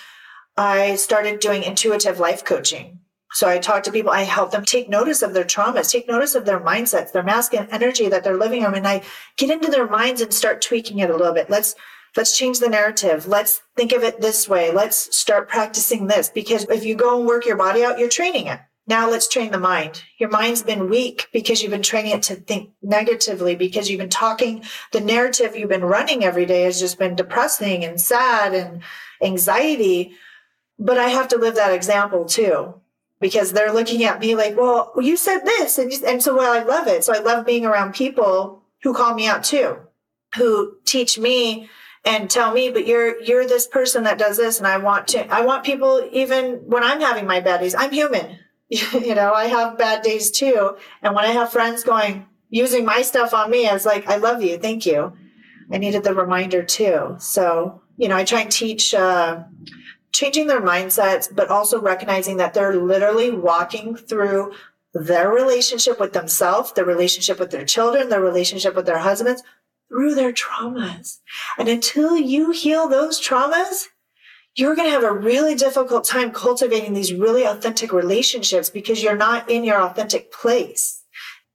I started doing intuitive life coaching. So I talk to people, I help them take notice of their traumas, take notice of their mindsets, their masculine energy that they're living on. And I get into their minds and start tweaking it a little bit. Let's, let's change the narrative. Let's think of it this way. Let's start practicing this because if you go and work your body out, you're training it. Now let's train the mind. Your mind's been weak because you've been training it to think negatively because you've been talking. The narrative you've been running every day has just been depressing and sad and anxiety. But I have to live that example too because they're looking at me like, well, you said this. And, and so, well, I love it. So I love being around people who call me out too, who teach me and tell me, but you're, you're this person that does this. And I want to, I want people, even when I'm having my bad days, I'm human. you know, I have bad days too. And when I have friends going, using my stuff on me, I was like, I love you. Thank you. I needed the reminder too. So, you know, I try and teach, uh, changing their mindsets, but also recognizing that they're literally walking through their relationship with themselves, their relationship with their children, their relationship with their husbands, through their traumas. And until you heal those traumas, you're going to have a really difficult time cultivating these really authentic relationships because you're not in your authentic place.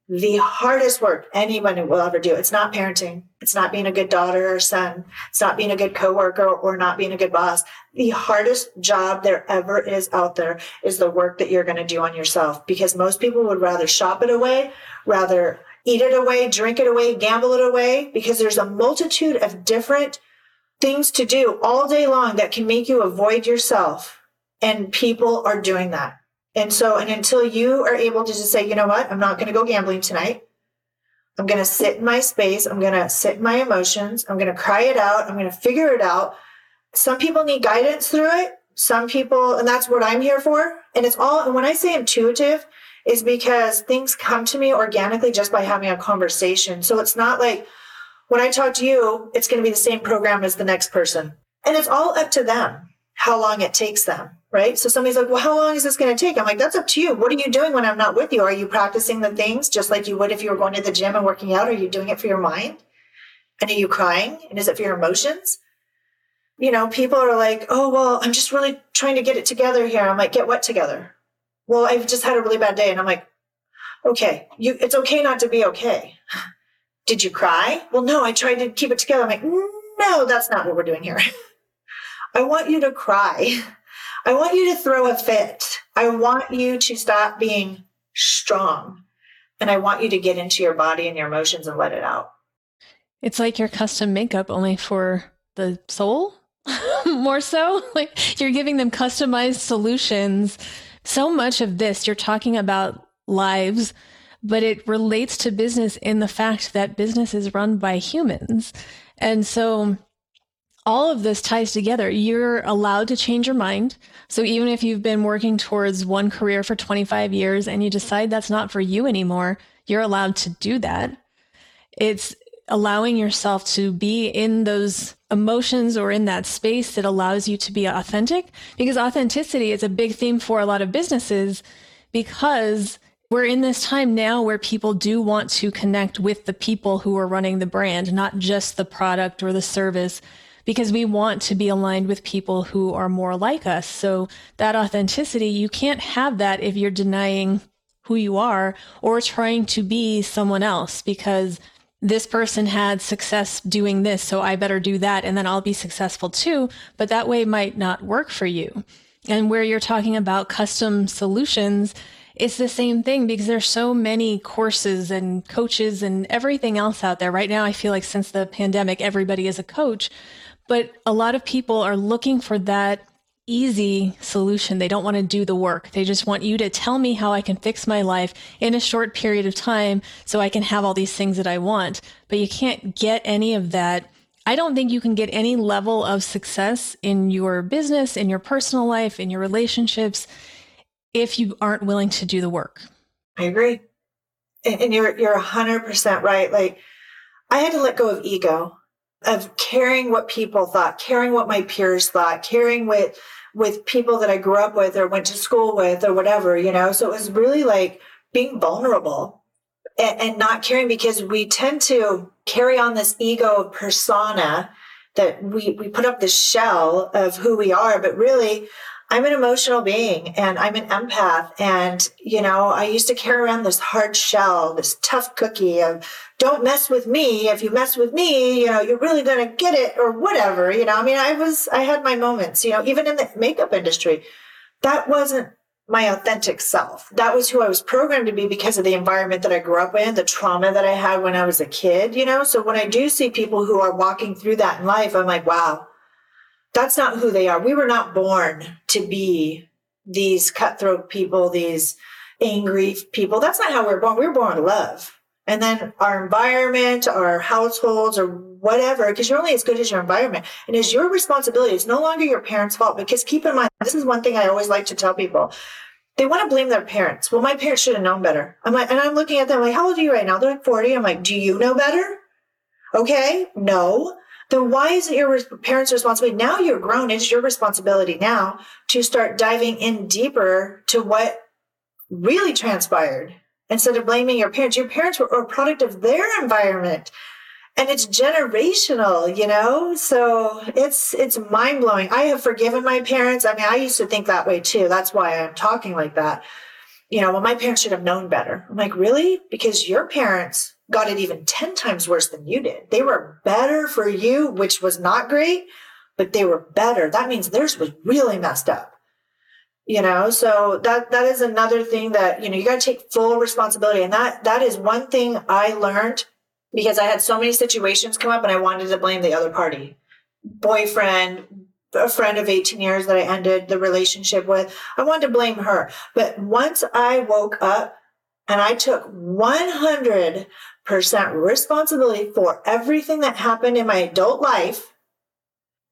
The hardest work anyone will ever do. It's not parenting. It's not being a good daughter or son. It's not being a good coworker or not being a good boss. The hardest job there ever is out there is the work that you're going to do on yourself because most people would rather shop it away, rather eat it away, drink it away, gamble it away, because there's a multitude of different things to do all day long that can make you avoid yourself. And people are doing that. And so, and until you are able to just say, you know what, I'm not going to go gambling tonight. I'm going to sit in my space. I'm going to sit in my emotions. I'm going to cry it out. I'm going to figure it out. Some people need guidance through it. Some people, and that's what I'm here for. And it's all, and when I say intuitive, is because things come to me organically just by having a conversation. So it's not like when I talk to you, it's going to be the same program as the next person. And it's all up to them how long it takes them, right? So somebody's like, well, how long is this going to take? I'm like, that's up to you. What are you doing when I'm not with you? Are you practicing the things just like you would if you were going to the gym and working out? Are you doing it for your mind? And are you crying? And is it for your emotions? You know, people are like, oh, well, I'm just really trying to get it together here. I'm like, get what together? well, I've just had a really bad day. And I'm like, okay, you, it's okay not to be okay. Did you cry? Well, no, I tried to keep it together. I'm like, no, that's not what we're doing here. I want you to cry. I want you to throw a fit. I want you to stop being strong. And I want you to get into your body and your emotions and let it out. It's like your custom makeup only for the soul, more so. Like you're giving them customized solutions so much of this, you're talking about lives, but it relates to business in the fact that business is run by humans. And so all of this ties together. You're allowed to change your mind. So even if you've been working towards one career for 25 years and you decide that's not for you anymore, you're allowed to do that. It's allowing yourself to be in those emotions or in that space that allows you to be authentic because authenticity is a big theme for a lot of businesses because we're in this time now where people do want to connect with the people who are running the brand, not just the product or the service, because we want to be aligned with people who are more like us. So that authenticity, you can't have that if you're denying who you are or trying to be someone else because this person had success doing this, so I better do that and then I'll be successful too. But that way might not work for you. And where you're talking about custom solutions, it's the same thing because there's so many courses and coaches and everything else out there. Right now, I feel like since the pandemic, everybody is a coach, but a lot of people are looking for that easy solution. They don't want to do the work. They just want you to tell me how I can fix my life in a short period of time so I can have all these things that I want. But you can't get any of that. I don't think you can get any level of success in your business, in your personal life, in your relationships if you aren't willing to do the work. I agree. And you're you're 100% right. Like I had to let go of ego of caring what people thought, caring what my peers thought, caring what with people that I grew up with or went to school with or whatever, you know. So it was really like being vulnerable and, and not caring because we tend to carry on this ego persona that we we put up this shell of who we are, but really I'm an emotional being and I'm an empath. And, you know, I used to carry around this hard shell, this tough cookie of don't mess with me. If you mess with me, you know, you're really going to get it or whatever. You know, I mean, I was, I had my moments, you know, even in the makeup industry, that wasn't my authentic self. That was who I was programmed to be because of the environment that I grew up in, the trauma that I had when I was a kid, you know? So when I do see people who are walking through that in life, I'm like, wow, that's not who they are. We were not born to be these cutthroat people, these angry people. That's not how we are born. We're born to love. And then our environment, our households, or whatever, because you're only as good as your environment. And it's your responsibility. It's no longer your parents' fault. Because keep in mind, this is one thing I always like to tell people. They want to blame their parents. Well, my parents should have known better. I'm like, and I'm looking at them like, how old are you right now? They're like 40. I'm like, do you know better? Okay. No. Then why is it your parents' responsibility? Now you're grown. It's your responsibility now to start diving in deeper to what really transpired instead of blaming your parents. Your parents were a product of their environment and it's generational, you know? So it's it's mind-blowing. I have forgiven my parents. I mean, I used to think that way too. That's why I'm talking like that. You know, well, my parents should have known better. I'm like, really? Because your parents got it even 10 times worse than you did. They were better for you, which was not great, but they were better. That means theirs was really messed up. You know, so that that is another thing that, you know, you got to take full responsibility. And that that is one thing I learned because I had so many situations come up and I wanted to blame the other party. Boyfriend, a friend of 18 years that I ended the relationship with. I wanted to blame her. But once I woke up and I took 100% responsibility for everything that happened in my adult life,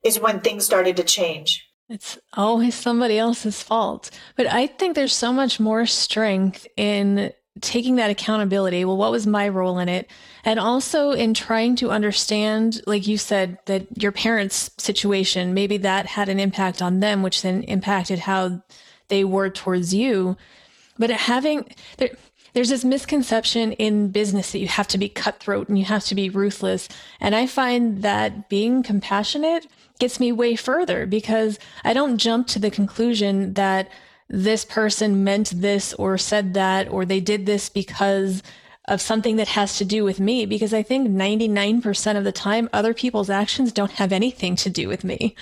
is when things started to change. It's always somebody else's fault. But I think there's so much more strength in taking that accountability. Well, what was my role in it? And also in trying to understand, like you said, that your parents' situation, maybe that had an impact on them, which then impacted how they were towards you. But having, there, there's this misconception in business that you have to be cutthroat and you have to be ruthless. And I find that being compassionate gets me way further because I don't jump to the conclusion that this person meant this or said that or they did this because of something that has to do with me because I think 99% of the time other people's actions don't have anything to do with me.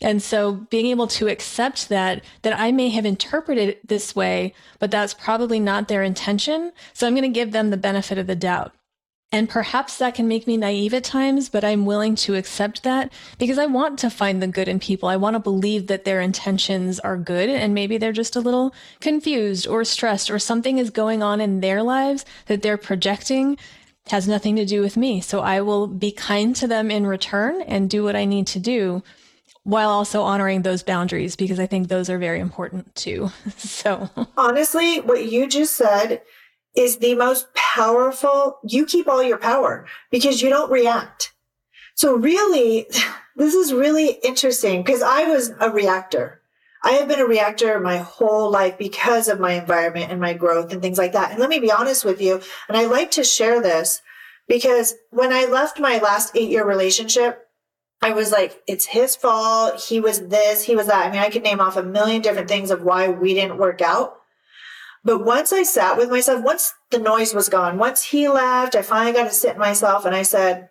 And so being able to accept that that I may have interpreted it this way, but that's probably not their intention. So I'm going to give them the benefit of the doubt. And perhaps that can make me naive at times, but I'm willing to accept that because I want to find the good in people. I want to believe that their intentions are good and maybe they're just a little confused or stressed or something is going on in their lives that they're projecting has nothing to do with me. So I will be kind to them in return and do what I need to do while also honoring those boundaries because I think those are very important too. so honestly, what you just said is the most powerful. You keep all your power because you don't react. So really, this is really interesting because I was a reactor. I have been a reactor my whole life because of my environment and my growth and things like that. And let me be honest with you. And I like to share this because when I left my last eight year relationship, I was like, it's his fault. He was this, he was that. I mean, I could name off a million different things of why we didn't work out. But once I sat with myself, once the noise was gone, once he left, I finally got to sit myself and I said,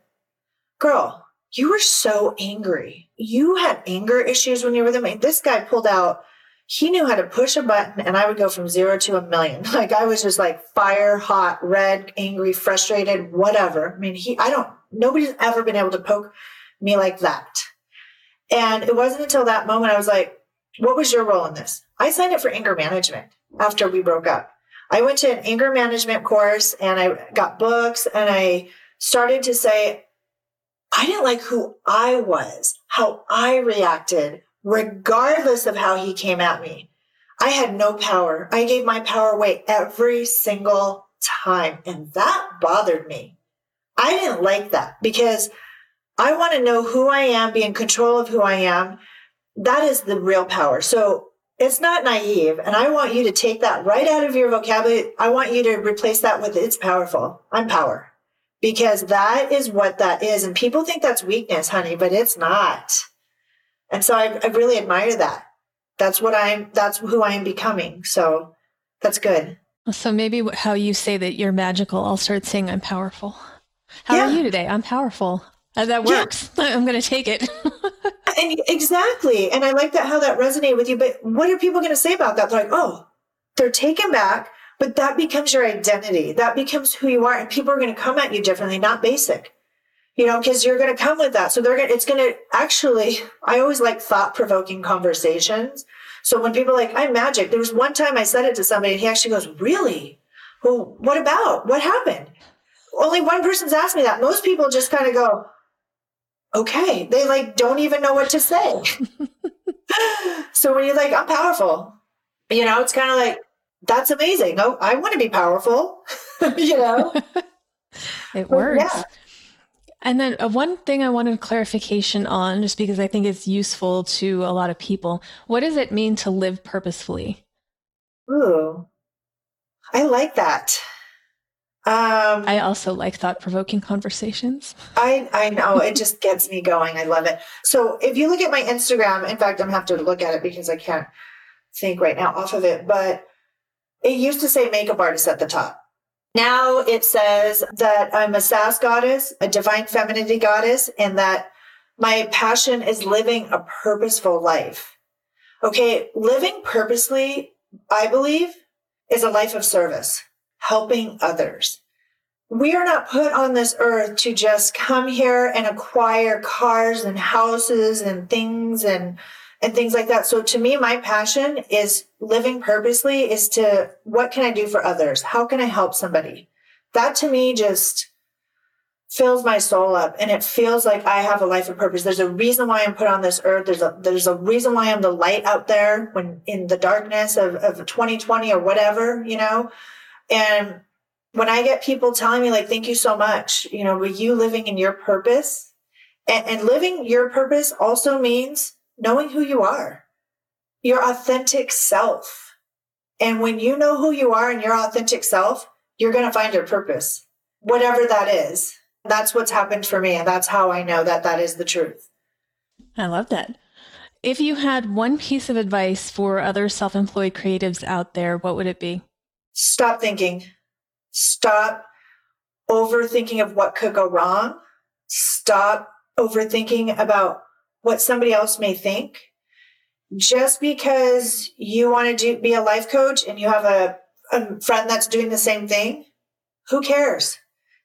Girl, you were so angry. You had anger issues when you were with the This guy pulled out, he knew how to push a button and I would go from zero to a million. Like I was just like fire, hot, red, angry, frustrated, whatever. I mean, he, I don't, nobody's ever been able to poke me like that. And it wasn't until that moment I was like, what was your role in this? I signed up for anger management after we broke up. I went to an anger management course and I got books and I started to say, I didn't like who I was, how I reacted, regardless of how he came at me. I had no power. I gave my power away every single time. And that bothered me. I didn't like that because I want to know who I am, be in control of who I am. That is the real power. So it's not naive. And I want you to take that right out of your vocabulary. I want you to replace that with it's powerful. I'm power because that is what that is. And people think that's weakness, honey, but it's not. And so I, I really admire that. That's what I'm, that's who I am becoming. So that's good. So maybe how you say that you're magical, I'll start saying I'm powerful. How yeah. are you today? I'm powerful. Uh, that works. Yeah. I'm going to take it. and exactly. And I like that how that resonated with you. But what are people going to say about that? They're like, oh, they're taken back, but that becomes your identity. That becomes who you are. And people are going to come at you differently, not basic, you know, because you're going to come with that. So they're going to, it's going to actually, I always like thought provoking conversations. So when people are like, I'm magic, there was one time I said it to somebody and he actually goes, really? Well, what about? What happened? Only one person's asked me that. Most people just kind of go, okay. They like don't even know what to say. so when you're like, I'm powerful, you know, it's kind of like, that's amazing. Oh, I want to be powerful, you know? it works. Yeah. And then uh, one thing I wanted clarification on, just because I think it's useful to a lot of people. What does it mean to live purposefully? Ooh, I like that. Um, I also like thought provoking conversations. I, I know it just gets me going. I love it. So if you look at my Instagram, in fact, I'm have to look at it because I can't think right now off of it, but it used to say makeup artist at the top. Now it says that I'm a sass goddess, a divine femininity goddess, and that my passion is living a purposeful life. Okay, living purposely, I believe, is a life of service helping others. We are not put on this earth to just come here and acquire cars and houses and things and and things like that. So to me, my passion is living purposely is to what can I do for others? How can I help somebody? That to me just fills my soul up and it feels like I have a life of purpose. There's a reason why I'm put on this earth. There's a there's a reason why I'm the light out there when in the darkness of, of 2020 or whatever, you know. And when I get people telling me, like, thank you so much, you know, were you living in your purpose? And, and living your purpose also means knowing who you are, your authentic self. And when you know who you are and your authentic self, you're going to find your purpose, whatever that is. That's what's happened for me. And that's how I know that that is the truth. I love that. If you had one piece of advice for other self employed creatives out there, what would it be? Stop thinking. Stop overthinking of what could go wrong. Stop overthinking about what somebody else may think. Just because you want to do, be a life coach and you have a, a friend that's doing the same thing, who cares?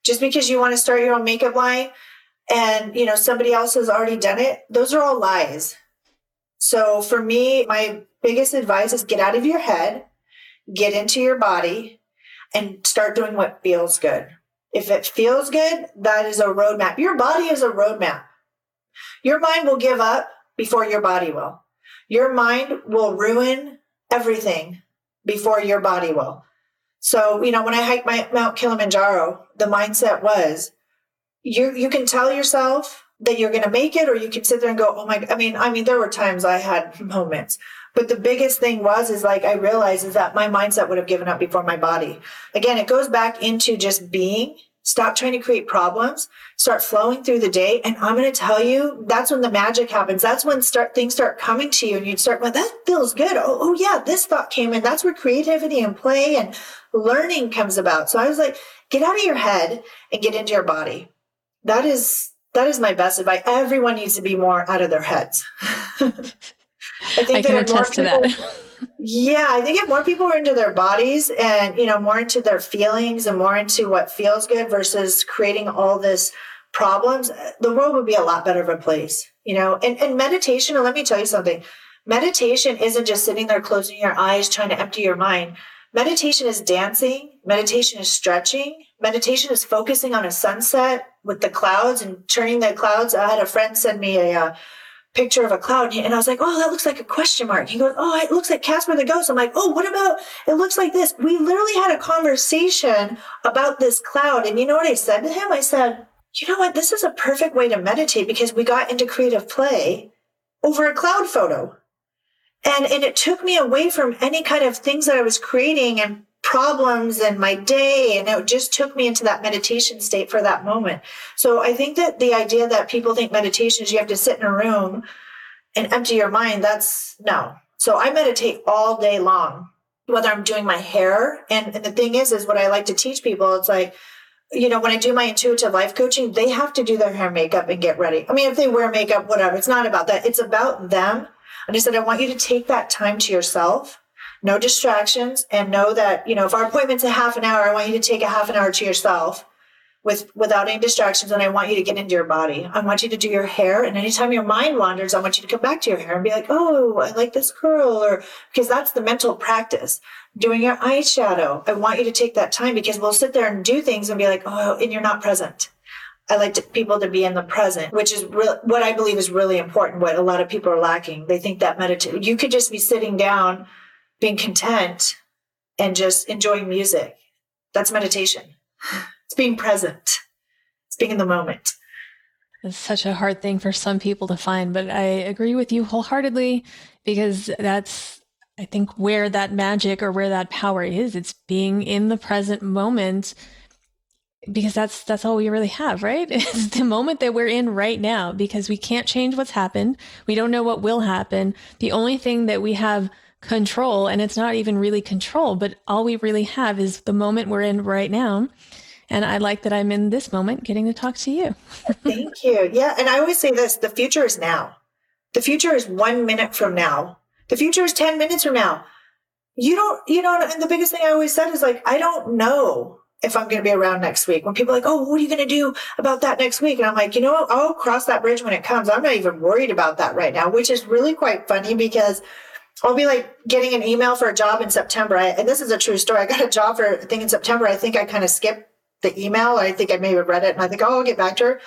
Just because you want to start your own makeup line and you know somebody else has already done it, those are all lies. So for me, my biggest advice is get out of your head get into your body and start doing what feels good. If it feels good, that is a roadmap. Your body is a roadmap. Your mind will give up before your body will. Your mind will ruin everything before your body will. So, you know, when I hiked my Mount Kilimanjaro, the mindset was you you can tell yourself that you're going to make it or you can sit there and go, "Oh my I mean, I mean there were times I had moments but the biggest thing was, is like, I realized is that my mindset would have given up before my body. Again, it goes back into just being, stop trying to create problems, start flowing through the day. And I'm going to tell you, that's when the magic happens. That's when start things start coming to you and you start, well, that feels good. Oh, oh yeah, this thought came in. That's where creativity and play and learning comes about. So I was like, get out of your head and get into your body. That is, that is my best advice. Everyone needs to be more out of their heads. I think I can attest to that. yeah, I think if more people were into their bodies and you know more into their feelings and more into what feels good versus creating all this problems, the world would be a lot better of a place. You know, and, and meditation. And let me tell you something: meditation isn't just sitting there closing your eyes trying to empty your mind. Meditation is dancing. Meditation is stretching. Meditation is focusing on a sunset with the clouds and turning the clouds. I had a friend send me a. Uh, picture of a cloud. And I was like, oh, that looks like a question mark. He goes, oh, it looks like Casper the Ghost. I'm like, oh, what about, it looks like this. We literally had a conversation about this cloud. And you know what I said to him? I said, you know what? This is a perfect way to meditate because we got into creative play over a cloud photo. And, and it took me away from any kind of things that I was creating and problems and my day and it just took me into that meditation state for that moment so i think that the idea that people think meditation is you have to sit in a room and empty your mind that's no so i meditate all day long whether i'm doing my hair and, and the thing is is what i like to teach people it's like you know, when I do my intuitive life coaching, they have to do their hair makeup and get ready. I mean, if they wear makeup, whatever, it's not about that. It's about them. And I said, I want you to take that time to yourself no distractions and know that, you know, if our appointment's a half an hour, I want you to take a half an hour to yourself with without any distractions and I want you to get into your body. I want you to do your hair and anytime your mind wanders, I want you to come back to your hair and be like, "Oh, I like this curl," or because that's the mental practice. Doing your eyeshadow. I want you to take that time because we'll sit there and do things and be like, "Oh, and you're not present." I like to, people to be in the present, which is re- what I believe is really important. What a lot of people are lacking. They think that meditation. you could just be sitting down, being content, and just enjoying music. That's meditation. It's being present. It's being in the moment. It's such a hard thing for some people to find, but I agree with you wholeheartedly because that's, I think, where that magic or where that power is. It's being in the present moment because that's that's all we really have, right? It's the moment that we're in right now because we can't change what's happened. We don't know what will happen. The only thing that we have control and it's not even really control, but all we really have is the moment we're in right now. And I like that I'm in this moment getting to talk to you. Thank you. Yeah, and I always say this, the future is now. The future is 1 minute from now. The future is 10 minutes from now. You don't, you know, and the biggest thing I always said is like, I don't know if I'm going to be around next week. When people are like, oh, what are you going to do about that next week? And I'm like, you know? I'll cross that bridge when it comes. I'm not even worried about that right now, which is really quite funny because I'll be like getting an email for a job in September. I, and this is a true story. I got a job for a thing in September. I think I kind of skipped the email. I think I may have read it and I think, oh, I'll get back to her.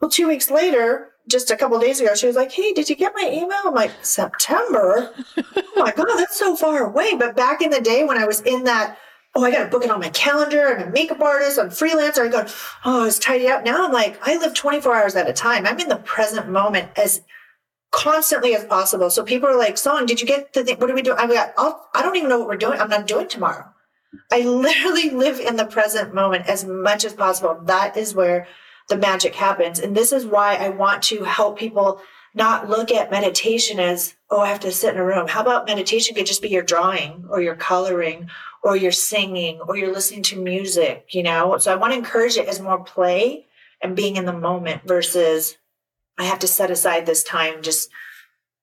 Well, two weeks later, just a couple days ago, she was like, Hey, did you get my email? I'm like, September? oh my God, that's so far away. But back in the day when I was in that oh, I got to book it on my calendar. I'm a makeup artist. I'm freelancer. I go, oh, it's tidy up. Now I'm like, I live 24 hours at a time. I'm in the present moment as constantly as possible. So people are like, Song, did you get the thing? What are we doing? I'm like, I'll, oh, I don't even know what we're doing. I'm not doing tomorrow. I literally live in the present moment as much as possible. That is where the magic happens. And this is why I want to help people not look at meditation as, oh, I have to sit in a room. How about meditation could just be your drawing or your coloring or you're singing or you're listening to music, you know? So I want to encourage it as more play and being in the moment versus I have to set aside this time, just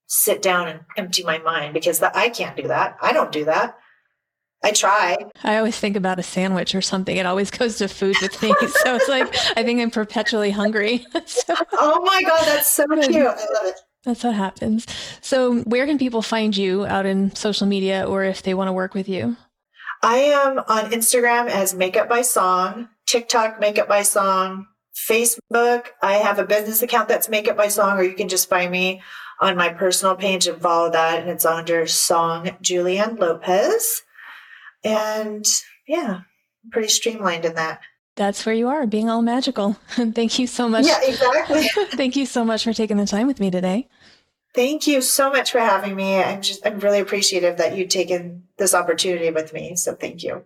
sit down and empty my mind because the, I can't do that. I don't do that. I try. I always think about a sandwich or something. It always goes to food with me. so it's like, I think I'm perpetually hungry. so, oh my God, that's so cute. I love it. That's what happens. So, where can people find you out in social media or if they want to work with you? I am on Instagram as Makeup by Song, TikTok Makeup by Song, Facebook. I have a business account that's Makeup by Song, or you can just find me on my personal page and follow that. And it's under Song Julianne Lopez. And yeah, pretty streamlined in that. That's where you are, being all magical. Thank you so much. Yeah, exactly. Thank you so much for taking the time with me today. Thank you so much for having me. I'm just I'm really appreciative that you've taken this opportunity with me. So thank you.